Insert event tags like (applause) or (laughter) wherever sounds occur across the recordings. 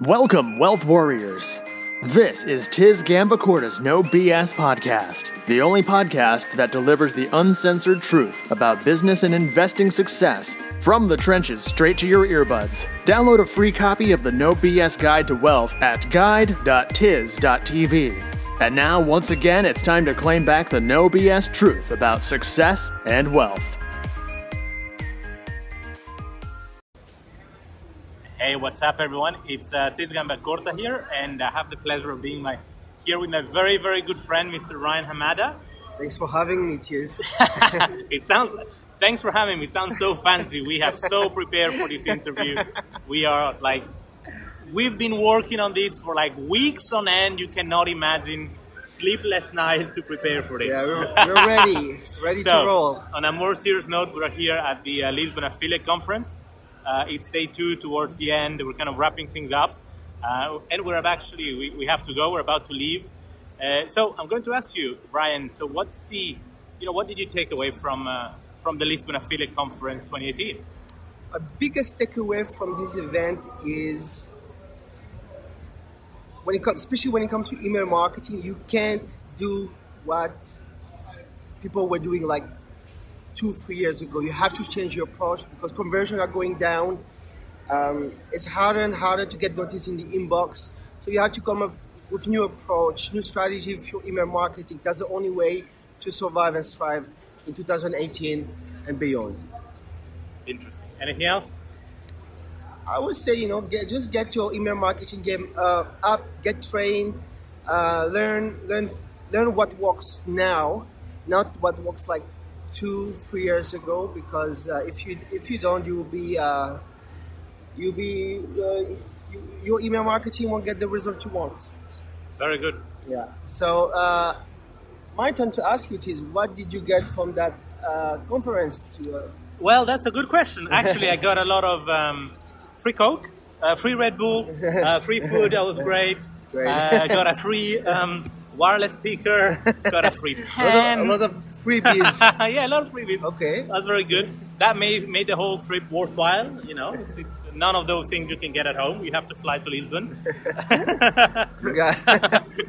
Welcome, Wealth Warriors. This is Tiz Gambacorta's No BS podcast, the only podcast that delivers the uncensored truth about business and investing success from the trenches straight to your earbuds. Download a free copy of the No BS Guide to Wealth at guide.tiz.tv. And now, once again, it's time to claim back the No BS truth about success and wealth. Hey, what's up, everyone? It's uh, Tiz Gambacorta here, and I have the pleasure of being my, here with my very, very good friend, Mr. Ryan Hamada. Thanks for having me, Tiz. (laughs) (laughs) it sounds, thanks for having me. It sounds so fancy. We have so prepared for this interview. We are like, we've been working on this for like weeks on end. You cannot imagine sleepless nights to prepare for this. Yeah, we're, we're ready, (laughs) ready So, to roll. On a more serious note, we're here at the uh, Lisbon Affiliate Conference. Uh, it's day two towards the end. We're kind of wrapping things up. Uh, and we're actually, we, we have to go. We're about to leave. Uh, so I'm going to ask you, Ryan, so what's the, you know, what did you take away from, uh, from the Lisbon Affiliate Conference 2018? My biggest takeaway from this event is when it comes, especially when it comes to email marketing, you can't do what people were doing like two, three years ago. You have to change your approach because conversions are going down. Um, it's harder and harder to get noticed in the inbox. So you have to come up with new approach, new strategy for email marketing. That's the only way to survive and thrive in 2018 and beyond. Interesting. Anything else? I would say, you know, get, just get your email marketing game uh, up, get trained, uh, learn, learn, learn what works now, not what works like two, three years ago. Because uh, if you if you don't, you will be uh, you'll be uh, you, your email marketing won't get the result you want. Very good. Yeah. So uh, my turn to ask you, is what did you get from that uh, conference? To uh, Well, that's a good question. Actually, I got a lot of um, free Coke, uh, free Red Bull, uh, free food. That was great. (laughs) great. I got a free um, wireless speaker. (laughs) Got a free a, lot pen. of, a lot of freebies. (laughs) yeah, a lot of freebies. Okay. That's very good. That made made the whole trip worthwhile. You know, it's, it's none of those things you can get at home. You have to fly to Lisbon. (laughs)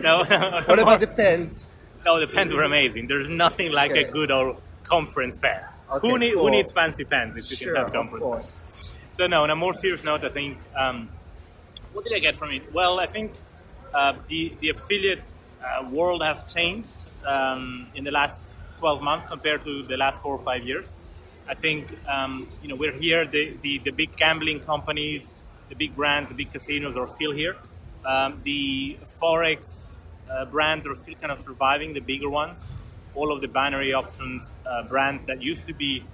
No, what about the pens? No, the pens were amazing. There's nothing like Okay. a good old conference pen. Okay, who, need, cool. who needs fancy pens if you Sure, can have of conference course. pens? So no, on a more serious note, I think um, what did I get from it? Well, I think uh, the the affiliate uh, world has changed um, in the last 12 months compared to the last four or five years. I think um, you know we're here. The, the the big gambling companies, the big brands, the big casinos are still here. Um, the forex uh, brands are still kind of surviving. The bigger ones, all of the binary options uh, brands that used to be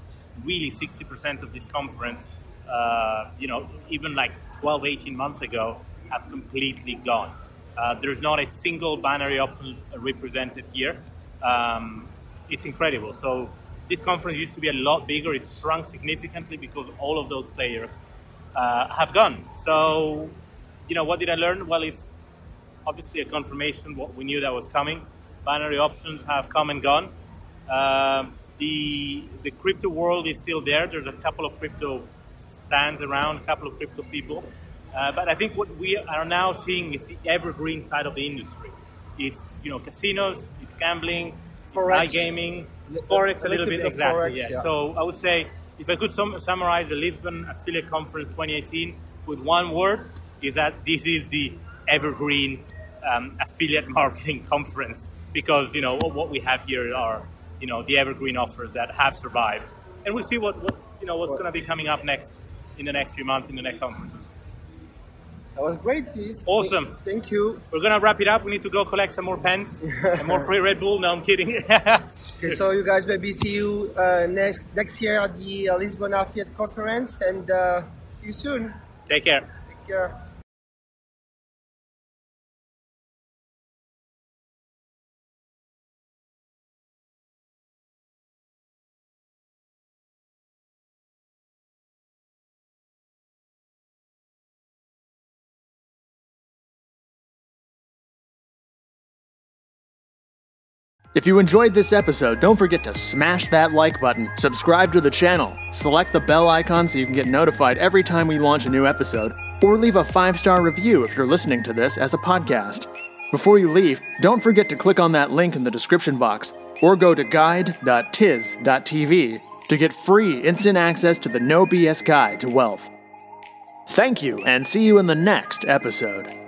really 60% of this conference, uh, you know, even like 12, 18 months ago, have completely gone. Uh, there's not a single binary option represented here. Um, it's incredible. So this conference used to be a lot bigger. It's shrunk significantly because all of those players uh, have gone. So, you know, what did I learn? Well, it's obviously a confirmation what we knew that was coming. Binary options have come and gone. Um, the the crypto world is still there. There's a couple of crypto stands around, a couple of crypto people. Uh, but I think what we are now seeing is the evergreen side of the industry. It's you know casinos, it's gambling, Forex. it's iGaming, Li- forex a a little bit bit exactly. forex, yeah. yeah. So I would say if I could sum- summarize the Lisbon Affiliate Conference 2018 with one word, is that this is the evergreen um, affiliate (laughs) marketing conference because you know what, what we have here are you know the evergreen offers that have survived, and we'll see what, what you know what's going to be coming up next in the next few months in the next conferences. That was great, Tiz. Awesome. Thank you. We're gonna wrap it up. We need to go collect some more pens (laughs) and more free Red Bull. No, I'm kidding. (laughs) Okay, so you guys maybe see you uh, next next year at the uh, Lisbon Affiliate Conference, and uh, see you soon. Take care. Take care. If you enjoyed this episode, don't forget to smash that like button, subscribe to the channel, select the bell icon so you can get notified every time we launch a new episode, or leave a five star review if you're listening to this as a podcast. Before you leave, don't forget to click on that link in the description box or go to guide.tiz.tv to get free instant access to the No BS Guide to Wealth. Thank you, and see you in the next episode.